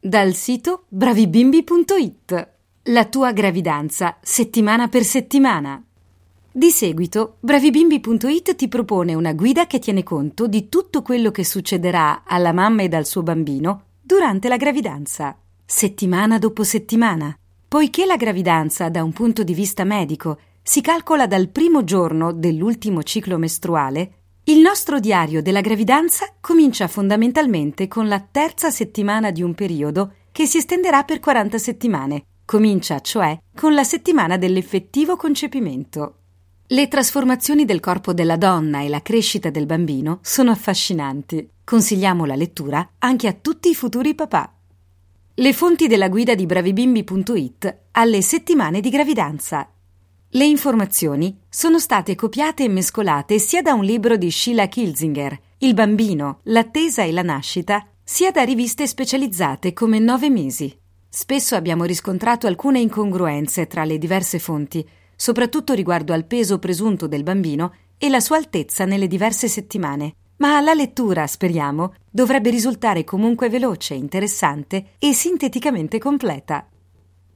dal sito bravibimbi.it. La tua gravidanza, settimana per settimana. Di seguito, bravibimbi.it ti propone una guida che tiene conto di tutto quello che succederà alla mamma ed al suo bambino durante la gravidanza, settimana dopo settimana. Poiché la gravidanza, da un punto di vista medico, si calcola dal primo giorno dell'ultimo ciclo mestruale, il nostro diario della gravidanza comincia fondamentalmente con la terza settimana di un periodo che si estenderà per 40 settimane. Comincia, cioè, con la settimana dell'effettivo concepimento. Le trasformazioni del corpo della donna e la crescita del bambino sono affascinanti. Consigliamo la lettura anche a tutti i futuri papà. Le fonti della guida di bravibimbi.it alle settimane di gravidanza le informazioni sono state copiate e mescolate sia da un libro di Sheila Kilzinger, Il bambino, l'attesa e la nascita, sia da riviste specializzate come Nove mesi. Spesso abbiamo riscontrato alcune incongruenze tra le diverse fonti, soprattutto riguardo al peso presunto del bambino e la sua altezza nelle diverse settimane. Ma la lettura, speriamo, dovrebbe risultare comunque veloce, interessante e sinteticamente completa.